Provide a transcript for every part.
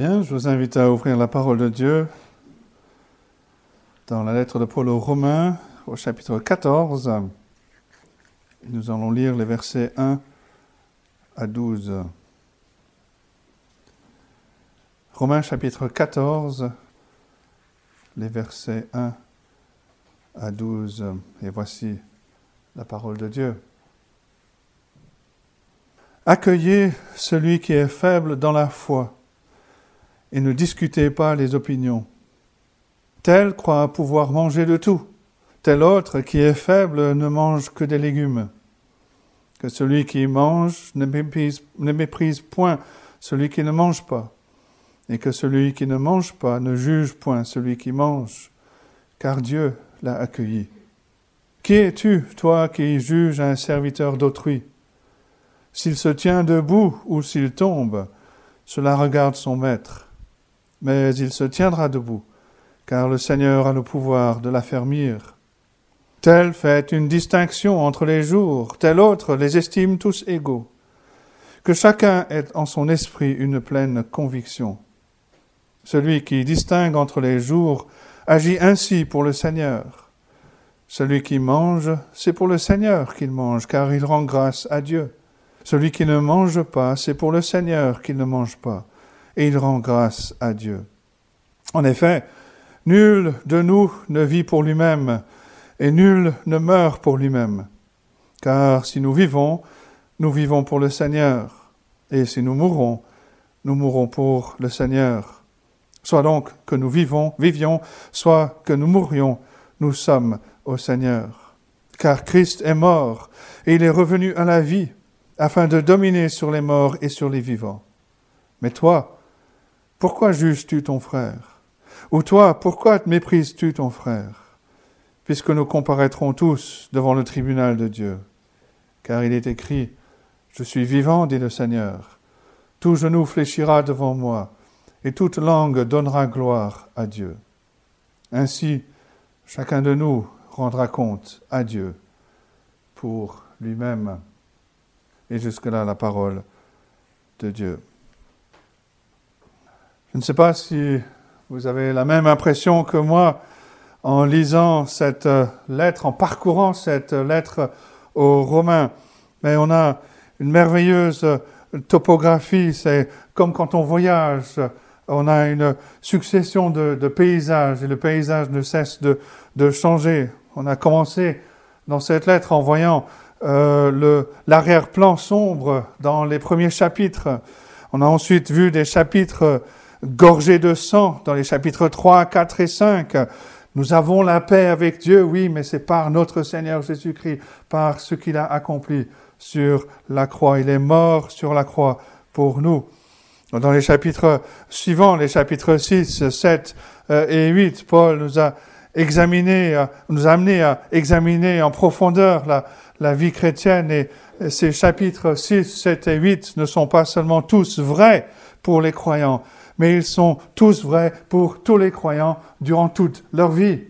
Je vous invite à ouvrir la parole de Dieu dans la lettre de Paul aux Romains, au chapitre 14. Nous allons lire les versets 1 à 12. Romains chapitre 14, les versets 1 à 12. Et voici la parole de Dieu. Accueillez celui qui est faible dans la foi et ne discutez pas les opinions. Tel croit pouvoir manger de tout, tel autre qui est faible ne mange que des légumes. Que celui qui mange ne méprise, ne méprise point celui qui ne mange pas, et que celui qui ne mange pas ne juge point celui qui mange, car Dieu l'a accueilli. Qui es-tu, toi qui juges un serviteur d'autrui? S'il se tient debout ou s'il tombe, cela regarde son maître mais il se tiendra debout, car le Seigneur a le pouvoir de l'affermir. Tel fait une distinction entre les jours, tel autre les estime tous égaux. Que chacun ait en son esprit une pleine conviction. Celui qui distingue entre les jours agit ainsi pour le Seigneur. Celui qui mange, c'est pour le Seigneur qu'il mange, car il rend grâce à Dieu. Celui qui ne mange pas, c'est pour le Seigneur qu'il ne mange pas, et il rend grâce à Dieu. En effet, nul de nous ne vit pour lui-même, et nul ne meurt pour lui-même. Car si nous vivons, nous vivons pour le Seigneur, et si nous mourons, nous mourons pour le Seigneur. Soit donc que nous vivons, vivions, soit que nous mourions, nous sommes au Seigneur. Car Christ est mort, et il est revenu à la vie, afin de dominer sur les morts et sur les vivants. Mais toi, pourquoi juges-tu ton frère? Ou toi, pourquoi méprises-tu ton frère? Puisque nous comparaîtrons tous devant le tribunal de Dieu. Car il est écrit, Je suis vivant, dit le Seigneur. Tout genou fléchira devant moi, et toute langue donnera gloire à Dieu. Ainsi, chacun de nous rendra compte à Dieu pour lui-même. Et jusque-là, la parole de Dieu. Je ne sais pas si vous avez la même impression que moi en lisant cette euh, lettre, en parcourant cette lettre aux Romains, mais on a une merveilleuse topographie, c'est comme quand on voyage, on a une succession de, paysages et le paysage ne cesse de, changer. On a commencé dans cette lettre en voyant euh, l'arrière-plan sombre dans les premiers chapitres. On a ensuite vu des chapitres gorgé de sang dans les chapitres 3, 4 et 5. Nous avons la paix avec Dieu, oui, mais c'est par notre Seigneur Jésus-Christ, par ce qu'il a accompli sur la croix. Il est mort sur la croix pour nous. Dans les chapitres suivants, les chapitres 6, 7 euh, et 8, Paul nous a examiné, euh, nous a amené à examiner en profondeur la, la vie chrétienne et ces chapitres 6, 7 et 8 ne sont pas seulement tous vrais pour les croyants, mais ils sont tous vrais pour tous les croyants durant toute leur vie.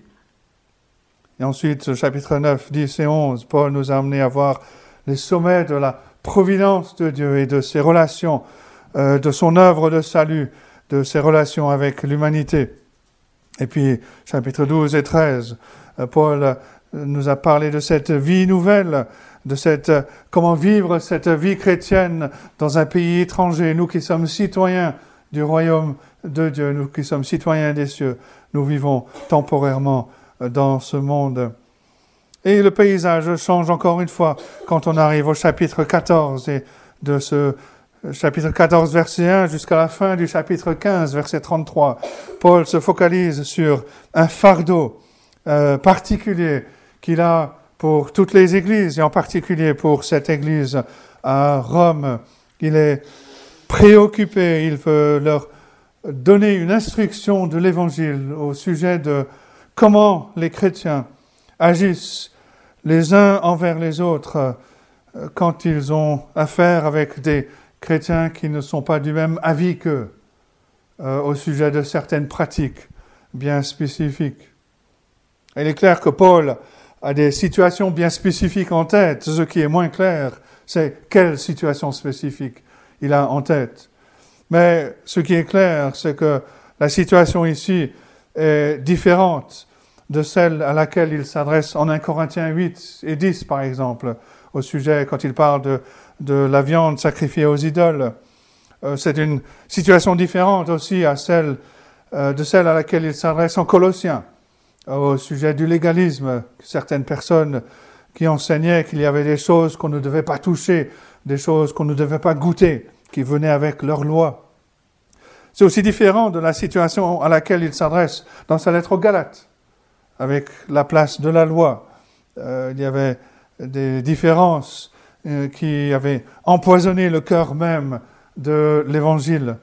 Et ensuite, chapitre 9, 10 et 11, Paul nous a amené à voir les sommets de la providence de Dieu et de ses relations, euh, de son œuvre de salut, de ses relations avec l'humanité. Et puis, chapitre 12 et 13, euh, Paul euh, nous a parlé de cette vie nouvelle, de cette, comment vivre cette vie chrétienne dans un pays étranger, nous qui sommes citoyens du royaume de Dieu, nous qui sommes citoyens des cieux, nous vivons temporairement euh, dans ce monde. Et le paysage change encore une fois quand on arrive au chapitre 14 et de ce euh, chapitre 14 verset 1 jusqu'à la fin du chapitre 15 verset 33. Paul se focalise sur un fardeau euh, particulier qu'il a pour toutes les églises et en particulier pour cette église à Rome. Il est préoccupé, il veut leur donner une instruction de l'Évangile au sujet de comment les chrétiens agissent les uns envers les autres euh, quand ils ont affaire avec des chrétiens qui ne sont pas du même avis qu'eux euh, au sujet de certaines pratiques bien spécifiques. Il est clair que Paul a des situations bien spécifiques en tête. Ce qui est moins clair, c'est quelle situation spécifique il a en tête. Mais ce qui est clair, c'est que la situation ici est différente de celle à laquelle il s'adresse en 1 Corinthiens 8 et 10, par exemple, au sujet, quand il parle de, de la viande sacrifiée aux idoles. Euh, c'est une situation différente aussi à celle, euh, de celle à laquelle il s'adresse en Colossiens, au sujet du légalisme. Certaines personnes qui enseignaient qu'il y avait des choses qu'on ne devait pas toucher, des choses qu'on ne devait pas goûter, qui venaient avec leur loi. C'est aussi différent de la situation à laquelle il s'adresse dans sa lettre aux Galates, avec la place de la loi. Euh, il y avait des différences euh, qui avaient empoisonné le cœur même de l'Évangile.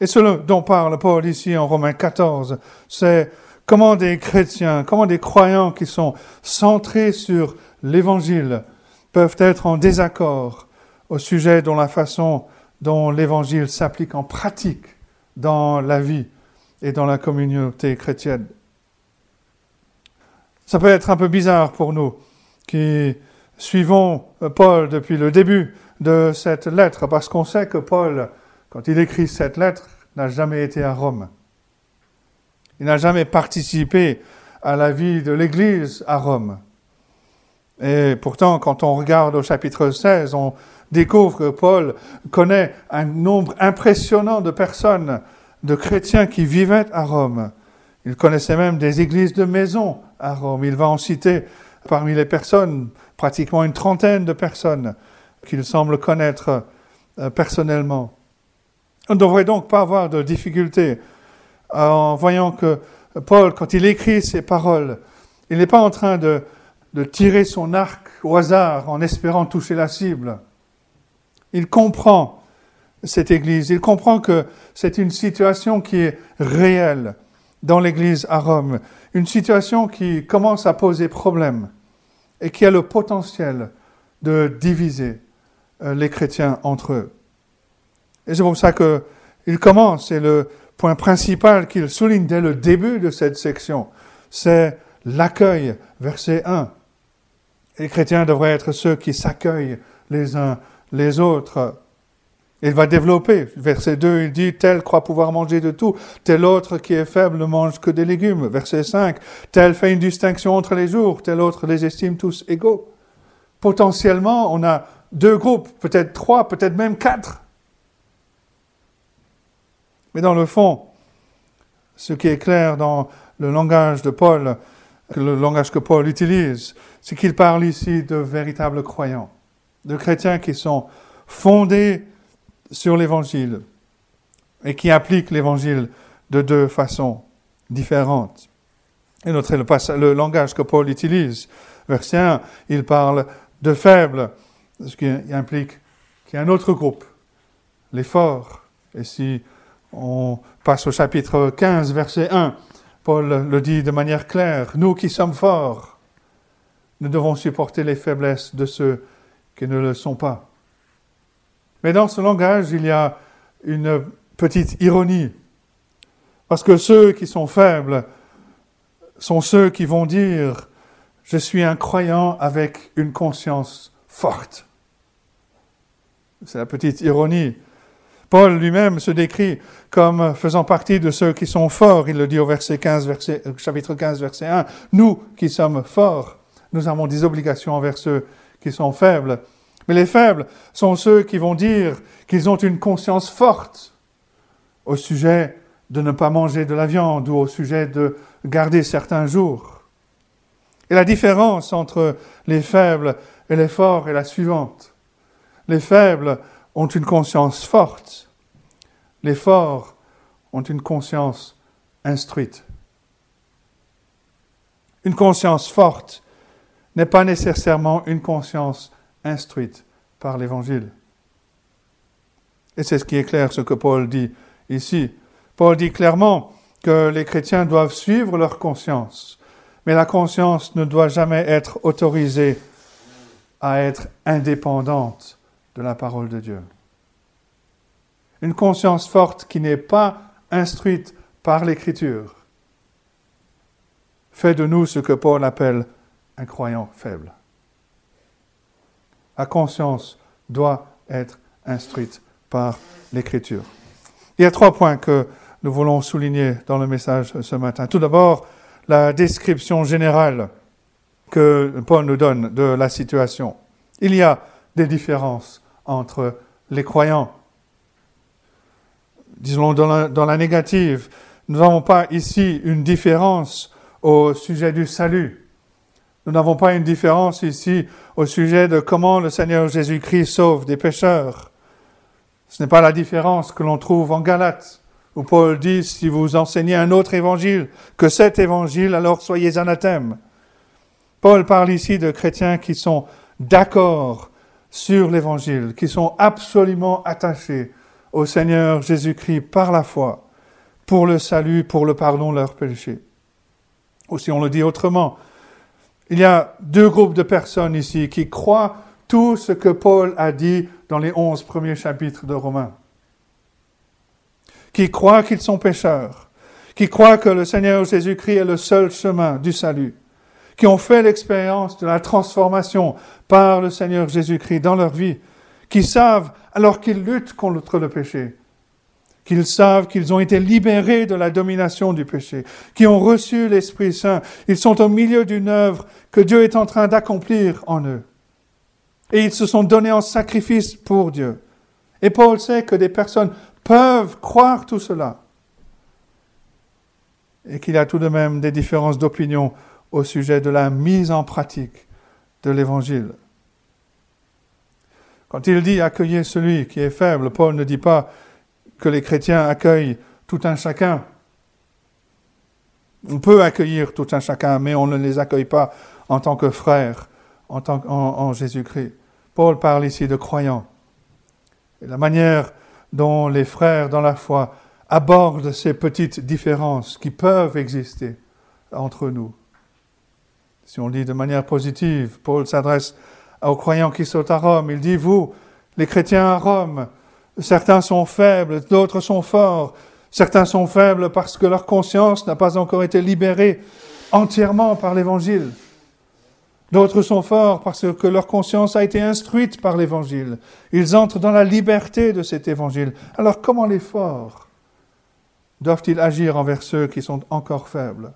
Et ce dont parle Paul ici en Romains 14, c'est comment des chrétiens, comment des croyants qui sont centrés sur l'Évangile peuvent être en désaccord au sujet de la façon dont l'Évangile s'applique en pratique dans la vie et dans la communauté chrétienne. Ça peut être un peu bizarre pour nous qui suivons Paul depuis le début de cette lettre, parce qu'on sait que Paul, quand il écrit cette lettre, n'a jamais été à Rome. Il n'a jamais participé à la vie de l'Église à Rome. Et pourtant, quand on regarde au chapitre 16, on découvre que Paul connaît un nombre impressionnant de personnes, de chrétiens qui vivaient à Rome. Il connaissait même des églises de maison à Rome. Il va en citer parmi les personnes pratiquement une trentaine de personnes qu'il semble connaître euh, personnellement. On ne devrait donc pas avoir de difficulté en voyant que Paul, quand il écrit ces paroles, il n'est pas en train de, de tirer son arc au hasard en espérant toucher la cible. Il comprend cette Église, il comprend que c'est une situation qui est réelle dans l'Église à Rome, une situation qui commence à poser problème et qui a le potentiel de diviser euh, les chrétiens entre eux. Et c'est pour ça qu'il commence, c'est le point principal qu'il souligne dès le début de cette section, c'est l'accueil, verset 1. Les chrétiens devraient être ceux qui s'accueillent les uns les autres. Il va développer. Verset 2, il dit, tel croit pouvoir manger de tout, tel autre qui est faible ne mange que des légumes. Verset 5, tel fait une distinction entre les jours, tel autre les estime tous égaux. Potentiellement, on a deux groupes, peut-être trois, peut-être même quatre. Mais dans le fond, ce qui est clair dans le langage de Paul, le langage que Paul utilise, c'est qu'il parle ici de véritables croyants, de chrétiens qui sont fondés sur l'Évangile et qui appliquent l'Évangile de deux façons différentes. Et notre, le, le langage que Paul utilise, verset 1, il parle de faibles, ce qui implique qu'il y a un autre groupe, les forts. Et si on passe au chapitre 15, verset 1, Paul le dit de manière claire, nous qui sommes forts, nous devons supporter les faiblesses de ceux qui ne le sont pas. Mais dans ce langage, il y a une petite ironie, parce que ceux qui sont faibles sont ceux qui vont dire, je suis un croyant avec une conscience forte. C'est la petite ironie. Paul lui-même se décrit comme faisant partie de ceux qui sont forts. Il le dit au verset 15, verset, euh, chapitre 15, verset 1. Nous qui sommes forts, nous avons des obligations envers ceux qui sont faibles. Mais les faibles sont ceux qui vont dire qu'ils ont une conscience forte au sujet de ne pas manger de la viande ou au sujet de garder certains jours. Et la différence entre les faibles et les forts est la suivante. Les faibles ont une conscience forte. Les forts ont une conscience instruite. Une conscience forte n'est pas nécessairement une conscience instruite par l'Évangile. Et c'est ce qui est clair, ce que Paul dit ici. Paul dit clairement que les chrétiens doivent suivre leur conscience, mais la conscience ne doit jamais être autorisée à être indépendante de la parole de Dieu. Une conscience forte qui n'est pas instruite par l'Écriture fait de nous ce que Paul appelle un croyant faible. La conscience doit être instruite par l'Écriture. Il y a trois points que nous voulons souligner dans le message ce matin. Tout d'abord, la description générale que Paul nous donne de la situation. Il y a des différences entre les croyants. Disons dans la, dans la négative, nous n'avons pas ici une différence au sujet du salut. Nous n'avons pas une différence ici au sujet de comment le Seigneur Jésus-Christ sauve des pécheurs. Ce n'est pas la différence que l'on trouve en Galates, où Paul dit, si vous enseignez un autre évangile que cet évangile, alors soyez anathème. Paul parle ici de chrétiens qui sont d'accord sur l'évangile, qui sont absolument attachés au Seigneur Jésus-Christ par la foi, pour le salut, pour le pardon de leurs péchés. Ou si on le dit autrement, il y a deux groupes de personnes ici qui croient tout ce que Paul a dit dans les onze premiers chapitres de Romains, qui croient qu'ils sont pécheurs, qui croient que le Seigneur Jésus-Christ est le seul chemin du salut, qui ont fait l'expérience de la transformation par le Seigneur Jésus-Christ dans leur vie, qui savent, alors qu'ils luttent contre le péché, qu'ils savent qu'ils ont été libérés de la domination du péché, qui ont reçu l'Esprit Saint, ils sont au milieu d'une œuvre que Dieu est en train d'accomplir en eux. Et ils se sont donnés en sacrifice pour Dieu. Et Paul sait que des personnes peuvent croire tout cela. Et qu'il y a tout de même des différences d'opinion au sujet de la mise en pratique de l'Évangile. Quand il dit accueillir celui qui est faible, Paul ne dit pas que les chrétiens accueillent tout un chacun. On peut accueillir tout un chacun, mais on ne les accueille pas en tant que frères en Jésus-Christ. Paul parle ici de croyants. Et la manière dont les frères dans la foi abordent ces petites différences qui peuvent exister entre nous. Si on lit de manière positive, Paul s'adresse aux croyants qui sont à Rome. Il dit, vous, les chrétiens à Rome, certains sont faibles, d'autres sont forts. Certains sont faibles parce que leur conscience n'a pas encore été libérée entièrement par l'Évangile. D'autres sont forts parce que leur conscience a été instruite par l'Évangile. Ils entrent dans la liberté de cet Évangile. Alors comment les forts doivent-ils agir envers ceux qui sont encore faibles?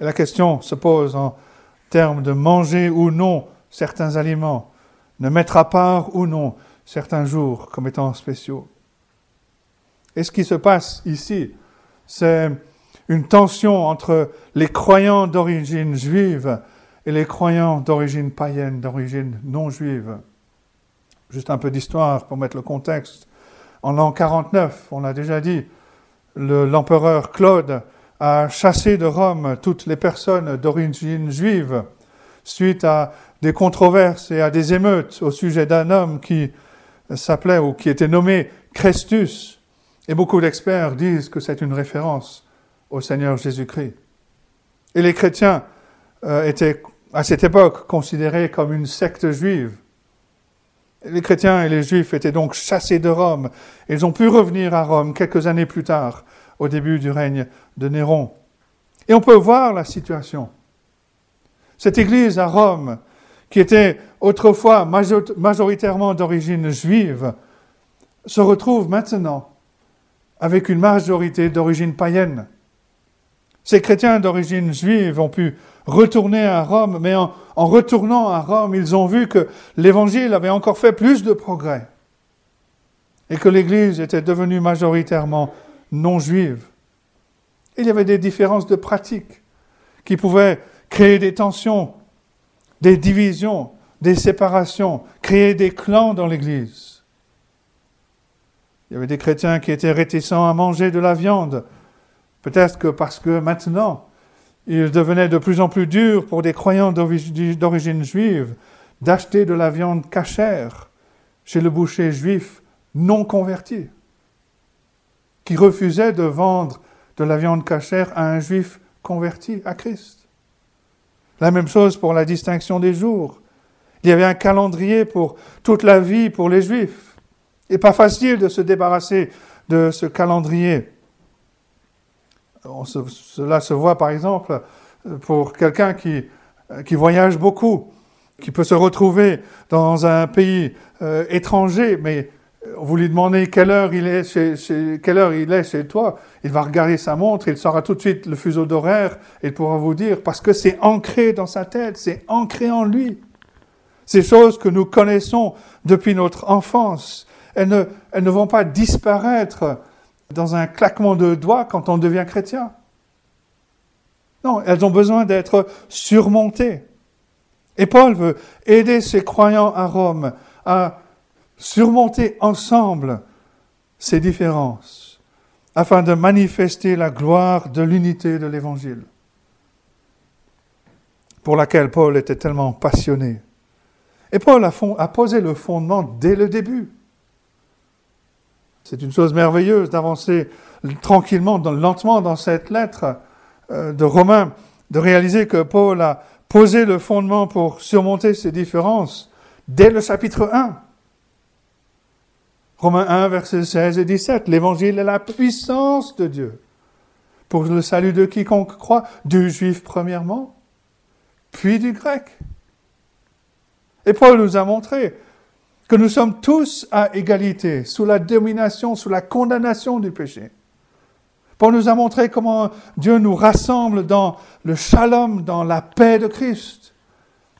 La question se pose en termes de manger ou non certains aliments, de mettre à part ou non certains jours comme étant spéciaux. Et ce qui se passe ici, c'est une tension entre les croyants d'origine juive et les croyants d'origine païenne, d'origine non juive. Juste un peu d'histoire pour mettre le contexte. En l'an 49, on l'a déjà dit, l'empereur Claude a chassé de Rome toutes les personnes d'origine juive suite à des controverses et à des émeutes au sujet d'un homme qui s'appelait ou qui était nommé Christus. Et beaucoup d'experts disent que c'est une référence au Seigneur Jésus-Christ. Et les chrétiens euh, étaient à cette époque considérés comme une secte juive. Les chrétiens et les juifs étaient donc chassés de Rome. Ils ont pu revenir à Rome quelques années plus tard au début du règne de Néron. Et on peut voir la situation. Cette église à Rome, qui était autrefois majoritairement d'origine juive, se retrouve maintenant avec une majorité d'origine païenne. Ces chrétiens d'origine juive ont pu retourner à Rome, mais en, retournant à Rome, ils ont vu que l'Évangile avait encore fait plus de progrès et que l'Église était devenue majoritairement non juive. Il y avait des différences de pratique qui pouvaient créer des tensions, des divisions, des séparations, créer des clans dans l'Église. Il y avait des chrétiens qui étaient réticents à manger de la viande, peut-être parce que maintenant, il devenait de plus en plus dur pour des croyants d'origine juive d'acheter de la viande cachère chez le boucher juif non converti qui refusait de vendre de la viande cachère à un juif converti à Christ. La même chose pour la distinction des jours. Il y avait un calendrier pour toute la vie pour les juifs. Et pas facile de se débarrasser de ce calendrier. cela se voit par exemple pour quelqu'un qui, qui voyage beaucoup, qui peut se retrouver dans un pays euh, étranger, mais vous lui demandez quelle heure il est chez, quelle heure il est chez toi, il va regarder sa montre, il saura tout de suite le fuseau d'horaire il pourra vous dire parce que c'est ancré dans sa tête, c'est ancré en lui. Ces choses que nous connaissons depuis notre enfance, elles ne, elles ne vont pas disparaître dans un claquement de doigts quand on devient chrétien. Non, elles ont besoin d'être surmontées. Et Paul veut aider ses croyants à Rome à surmonter ensemble ces différences afin de manifester la gloire de l'unité de l'Évangile pour laquelle Paul était tellement passionné. Et Paul a, posé le fondement dès le début. C'est une chose merveilleuse d'avancer tranquillement, lentement dans cette lettre euh, de Romains, de réaliser que Paul a posé le fondement pour surmonter ces différences dès le chapitre 1. Romains 1, versets 16 et 17. L'évangile est la puissance de Dieu pour le salut de quiconque croit, du juif premièrement, puis du grec. Et Paul nous a montré que nous sommes tous à égalité, sous la domination, sous la condamnation du péché. Paul nous a montré comment Dieu nous rassemble dans le shalom, dans la paix de Christ.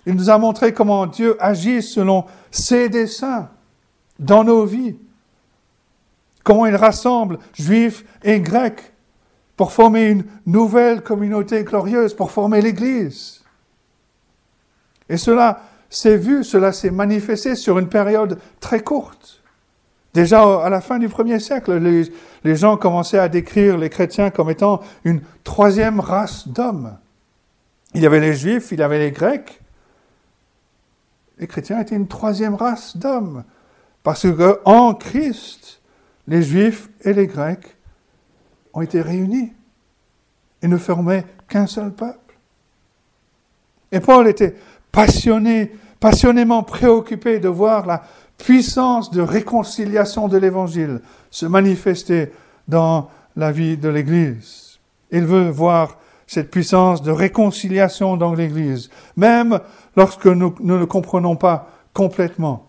Il nous a montré comment Dieu agit selon ses desseins dans nos vies. Comment il rassemble juifs et grecs pour former une nouvelle communauté glorieuse, pour former l'Église. Et cela s'est vu, cela s'est manifesté sur une période très courte. Déjà à la fin du premier siècle, les, gens commençaient à décrire les chrétiens comme étant une troisième race d'hommes. Il y avait les juifs, il y avait les grecs. Les chrétiens étaient une troisième race d'hommes. Parce que en Christ, les juifs et les grecs ont été réunis et ne formaient qu'un seul peuple. Et Paul était passionné, passionnément préoccupé de voir la puissance de réconciliation de l'Évangile se manifester dans la vie de l'Église. Il veut voir cette puissance de réconciliation dans l'Église, même lorsque nous, ne comprenons pas complètement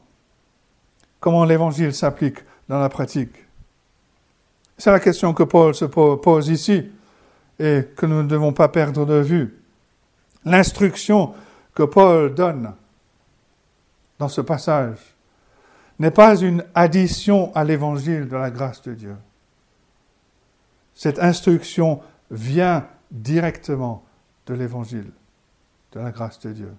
comment l'Évangile s'applique dans la pratique. C'est la question que Paul se pose ici et que nous ne devons pas perdre de vue. L'instruction que Paul donne dans ce passage n'est pas une addition à l'évangile de la grâce de Dieu. Cette instruction vient directement de l'évangile de la grâce de Dieu.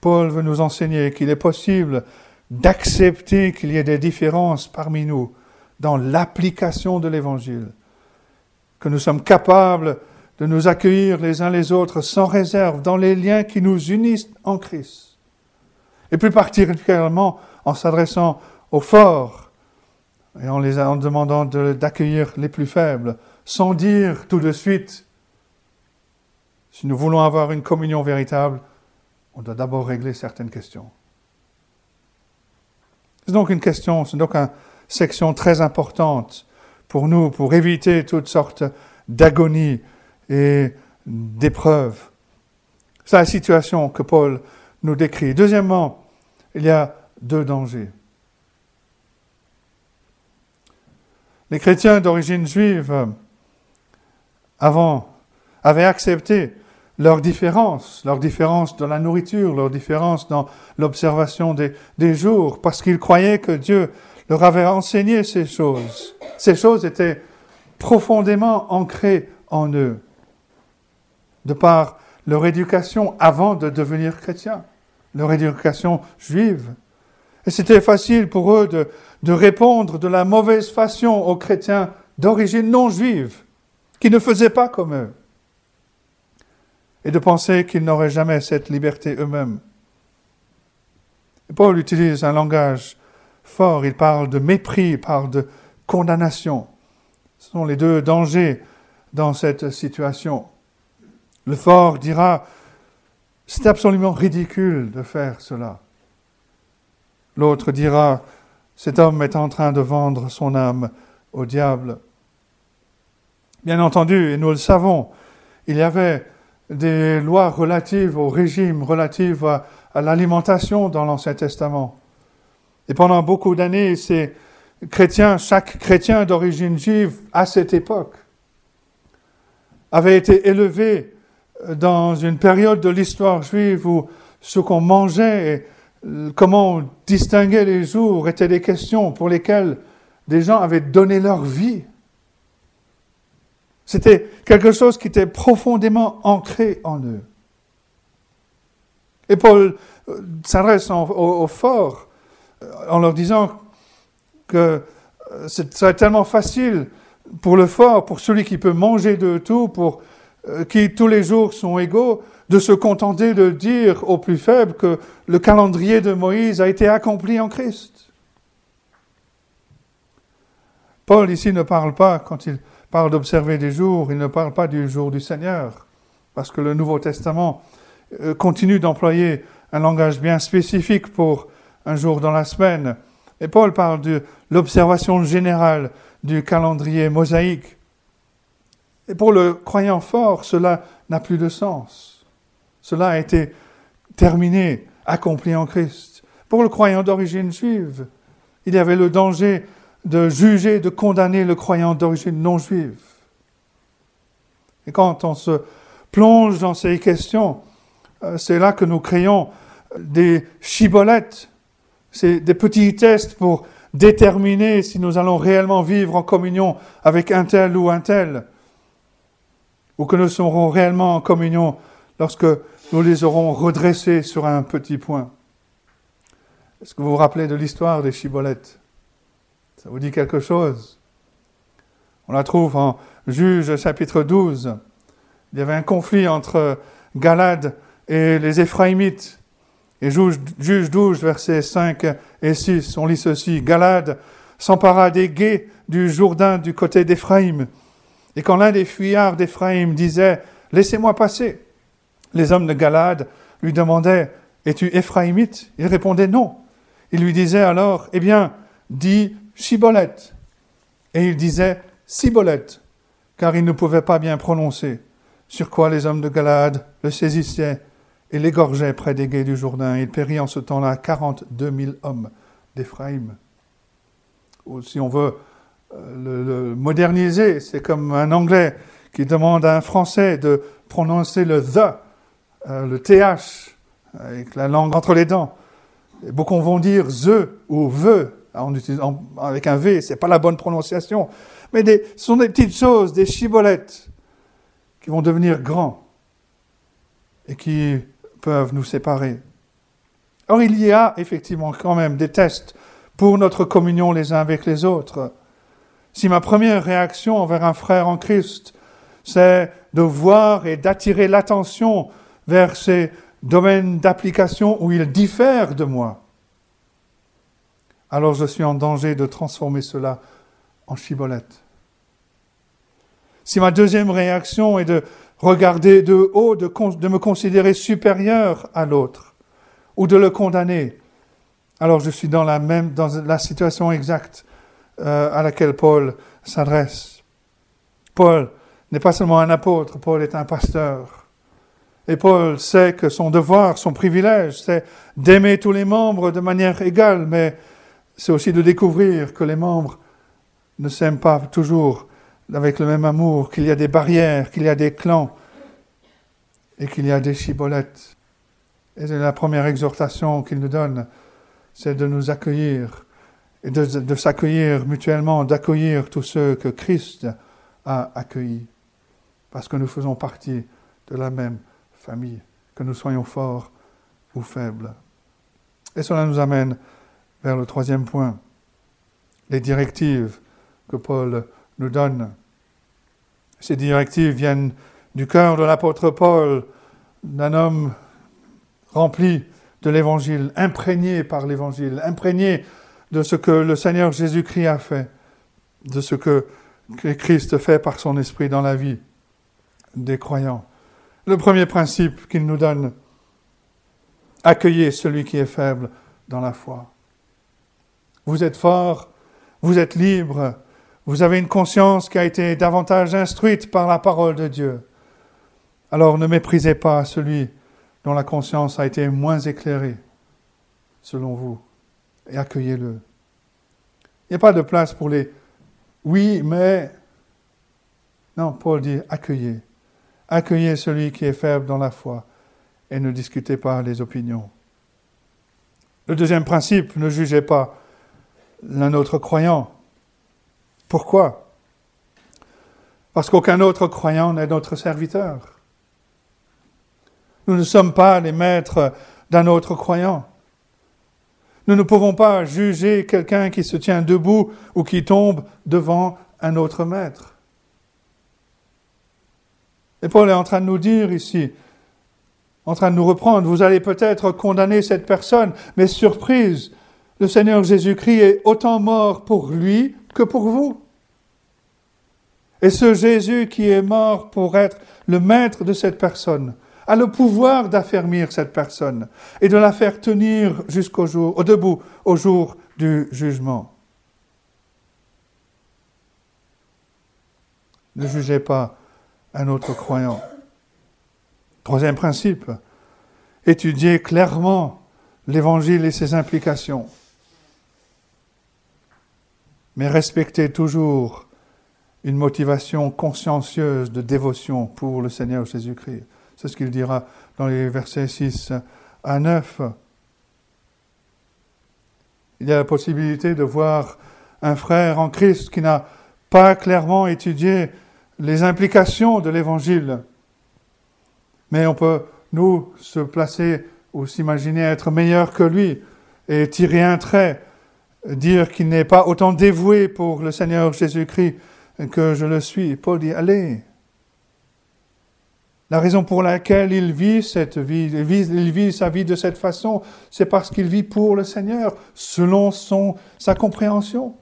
Paul veut nous enseigner qu'il est possible d'accepter qu'il y ait des différences parmi nous dans l'application de l'Évangile, que nous sommes capables de nous accueillir les uns les autres sans réserve dans les liens qui nous unissent en Christ. Et plus particulièrement en s'adressant aux forts et en, les, en demandant d'accueillir les plus faibles, sans dire tout de suite, si nous voulons avoir une communion véritable, on doit d'abord régler certaines questions. C'est donc une question, c'est donc une section très importante pour nous, pour éviter toutes sortes d'agonies et d'épreuves. C'est la situation que Paul nous décrit. Deuxièmement, il y a deux dangers. Les chrétiens d'origine juive, avant, avaient accepté leurs différences, leurs différences dans la nourriture, leurs différences dans l'observation des, jours, parce qu'ils croyaient que Dieu leur avait enseigné ces choses. Ces choses étaient profondément ancrées en eux, de par leur éducation avant de devenir chrétiens, leur éducation juive. Et c'était facile pour eux de répondre de la mauvaise façon aux chrétiens d'origine non juive, qui ne faisaient pas comme eux et de penser qu'ils n'auraient jamais cette liberté eux-mêmes. Paul utilise un langage fort, il parle de mépris, parle de condamnation. Ce sont les deux dangers dans cette situation. Le fort dira, c'est absolument ridicule de faire cela. L'autre dira, cet homme est en train de vendre son âme au diable. Bien entendu, et nous le savons, il y avait des lois relatives au régime, relatives à, l'alimentation dans l'Ancien Testament. Et pendant beaucoup d'années, ces chrétiens, chaque chrétien d'origine juive à cette époque, avait été élevé dans une période de l'histoire juive où ce qu'on mangeait et comment on distinguait les jours étaient des questions pour lesquelles des gens avaient donné leur vie. C'était quelque chose qui était profondément ancré en eux. Et Paul euh, s'adresse aux forts euh, en leur disant que euh, ce serait tellement facile pour le fort, pour celui qui peut manger de tout, pour qui tous les jours sont égaux, de se contenter de dire aux plus faibles que le calendrier de Moïse a été accompli en Christ. Paul ici ne parle pas, quand il parle d'observer des jours, il ne parle pas du jour du Seigneur, parce que le Nouveau Testament euh, continue d'employer un langage bien spécifique pour un jour dans la semaine. Et Paul parle de l'observation générale du calendrier mosaïque. Et pour le croyant fort, cela n'a plus de sens. Cela a été terminé, accompli en Christ. Pour le croyant d'origine juive, il y avait le danger de juger, de condamner le croyant d'origine non juive. Et quand on se plonge dans ces questions, euh, c'est là que nous créons des chibolettes, c'est des petits tests pour déterminer si nous allons réellement vivre en communion avec un tel ou un tel, ou que nous serons réellement en communion lorsque nous les aurons redressés sur un petit point. Est-ce que vous vous rappelez de l'histoire des chibolettes? Ça vous dit quelque chose? On la trouve en Juge chapitre 12. Il y avait un conflit entre Galade et les Éphraïmites. Et juge 12, versets 5 et 6, on lit ceci. Galade s'empara des guets du Jourdain du côté d'Éphraïm. Et quand l'un des fuyards d'Éphraïm disait Laissez-moi passer, les hommes de Galade lui demandaient Es-tu Éphraïmite? Il répondait non. Il lui disait alors Eh bien, dis Chibolette. Et il disait Cibolette, car il ne pouvait pas bien prononcer. Sur quoi les hommes de Galade le saisissaient et l'égorgeait près des guets du Jourdain. Il périt en ce temps-là 42 000 hommes d'Éphraïm. Si on veut euh, le, moderniser, c'est comme un Anglais qui demande à un Français de prononcer le the, euh, le th, avec la langue entre les dents. beaucoup vont dire the ou ve en avec un v, c'est pas la bonne prononciation. Mais des, ce sont des petites choses, des chibolettes qui vont devenir grands et qui peuvent nous séparer. Or, il y a effectivement quand même des tests pour notre communion les uns avec les autres. Si ma première réaction envers un frère en Christ, c'est de voir et d'attirer l'attention vers ces domaines d'application où il diffère de moi, alors je suis en danger de transformer cela en chibolette. Si ma deuxième réaction est de regarder de haut, de, me considérer supérieur à l'autre, ou de le condamner, alors je suis dans la même, dans la situation exacte euh, à laquelle Paul s'adresse. Paul n'est pas seulement un apôtre, Paul est un pasteur. Et Paul sait que son devoir, son privilège, c'est d'aimer tous les membres de manière égale, mais c'est aussi de découvrir que les membres ne s'aiment pas toujours avec le même amour, qu'il y a des barrières, qu'il y a des clans et qu'il y a des chibolettes. Et la première exhortation qu'il nous donne, c'est de nous accueillir et de, de s'accueillir mutuellement, d'accueillir tous ceux que Christ a accueillis, parce que nous faisons partie de la même famille, que nous soyons forts ou faibles. Et cela nous amène vers le troisième point, les directives que Paul nous donne. Ces directives viennent du cœur de l'apôtre Paul, d'un homme rempli de l'Évangile, imprégné par l'Évangile, imprégné de ce que le Seigneur Jésus-Christ a fait, de ce que Christ fait par son esprit dans la vie des croyants. Le premier principe qu'il nous donne, accueillez celui qui est faible dans la foi. Vous êtes fort, vous êtes libre, vous avez une conscience qui a été davantage instruite par la parole de Dieu. Alors ne méprisez pas celui dont la conscience a été moins éclairée, selon vous. et accueillez-le. Il n'y a pas de place pour les oui, mais... Non, Paul dit accueillez. Accueillez celui qui est faible dans la foi et ne discutez pas les opinions. Le deuxième principe, ne jugez pas l'un autre croyant. Pourquoi? Parce qu'aucun autre croyant n'est notre serviteur. Nous ne sommes pas les maîtres d'un autre croyant. Nous ne pouvons pas juger quelqu'un qui se tient debout ou qui tombe devant un autre maître. Et Paul est en train de nous dire ici, en train de nous reprendre, vous allez peut-être condamner cette personne, mais surprise, le Seigneur Jésus-Christ est autant mort pour lui que pour vous. Et ce Jésus qui est mort pour être le maître de cette personne a le pouvoir d'affermir cette personne et de la faire tenir jusqu'au jour, au debout, au jour du jugement. Ne jugez pas un autre croyant. Troisième principe, étudiez clairement l'Évangile et ses implications. Mais respectez toujours une motivation consciencieuse de dévotion pour le Seigneur Jésus-Christ. C'est ce qu'il dira dans les versets 6 à 9. Il y a la possibilité de voir un frère en Christ qui n'a pas clairement étudié les implications de l'Évangile. Mais on peut, nous, se placer ou s'imaginer être meilleur que lui et tirer un trait, dire qu'il n'est pas autant dévoué pour le Seigneur Jésus-Christ que je le suis. Paul dit, allez, la raison pour laquelle il vit cette vie, il vit, sa vie de cette façon, c'est parce qu'il vit pour le Seigneur, selon son, sa compréhension.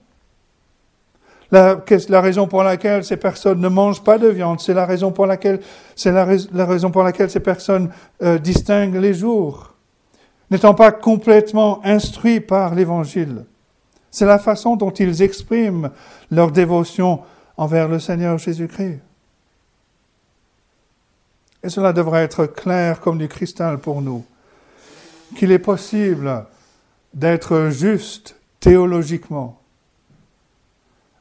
La, raison pour laquelle ces personnes ne mangent pas de viande, c'est la raison pour laquelle, c'est la, raison pour laquelle ces personnes euh, distinguent les jours, n'étant pas complètement instruits par l'Évangile. C'est la façon dont ils expriment leur dévotion envers le Seigneur Jésus-Christ. Et cela devrait être clair comme du cristal pour nous, qu'il est possible d'être juste théologiquement,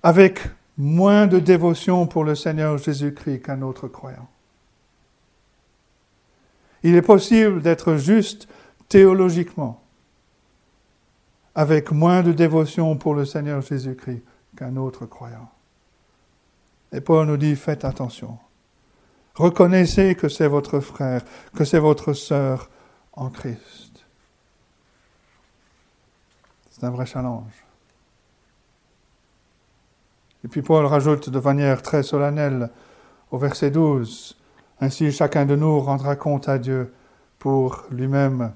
avec moins de dévotion pour le Seigneur Jésus-Christ qu'un autre croyant. Il est possible d'être juste théologiquement, avec moins de dévotion pour le Seigneur Jésus-Christ qu'un autre croyant. Et Paul nous dit, faites attention. Reconnaissez que c'est votre frère, que c'est votre sœur en Christ. C'est un vrai challenge. Et puis Paul rajoute de manière très solennelle au verset 12, Ainsi chacun de nous rendra compte à Dieu pour lui-même.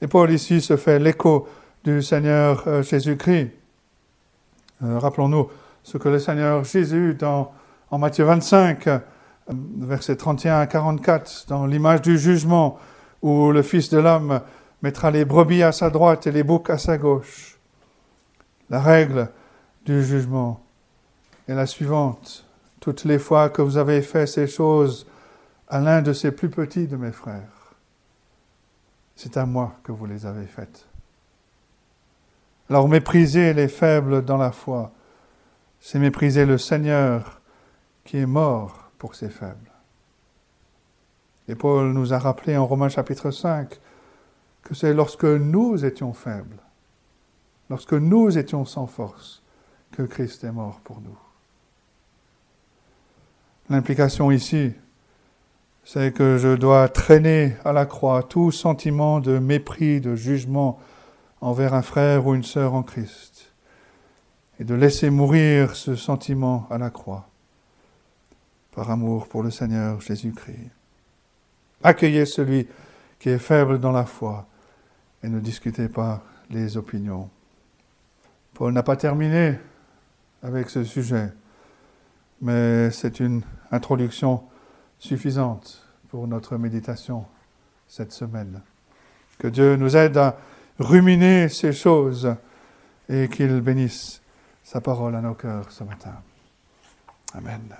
Et Paul ici se fait l'écho du Seigneur euh, Jésus-Christ. Euh, rappelons-nous ce que le Seigneur Jésus, dans, en Matthieu 25, versets 31 à 44, dans l'image du jugement, où le Fils de l'homme mettra les brebis à sa droite et les boucs à sa gauche. La règle du jugement est la suivante. Toutes les fois que vous avez fait ces choses à l'un de ces plus petits de mes frères, c'est à moi que vous les avez faites. Alors méprisez les faibles dans la foi, c'est mépriser le Seigneur qui est mort pour ces faibles. Et Paul nous a rappelé en Romains chapitre 5 que c'est lorsque nous étions faibles, lorsque nous étions sans force, que Christ est mort pour nous. L'implication ici, c'est que je dois traîner à la croix tout sentiment de mépris, de jugement envers un frère ou une sœur en Christ, et de laisser mourir ce sentiment à la croix par amour pour le Seigneur Jésus-Christ. Accueillez celui qui est faible dans la foi et ne discutez pas les opinions. Paul n'a pas terminé avec ce sujet, mais c'est une introduction suffisante pour notre méditation cette semaine. Que Dieu nous aide à ruminer ces choses et qu'il bénisse sa parole à nos cœurs ce matin. Amen.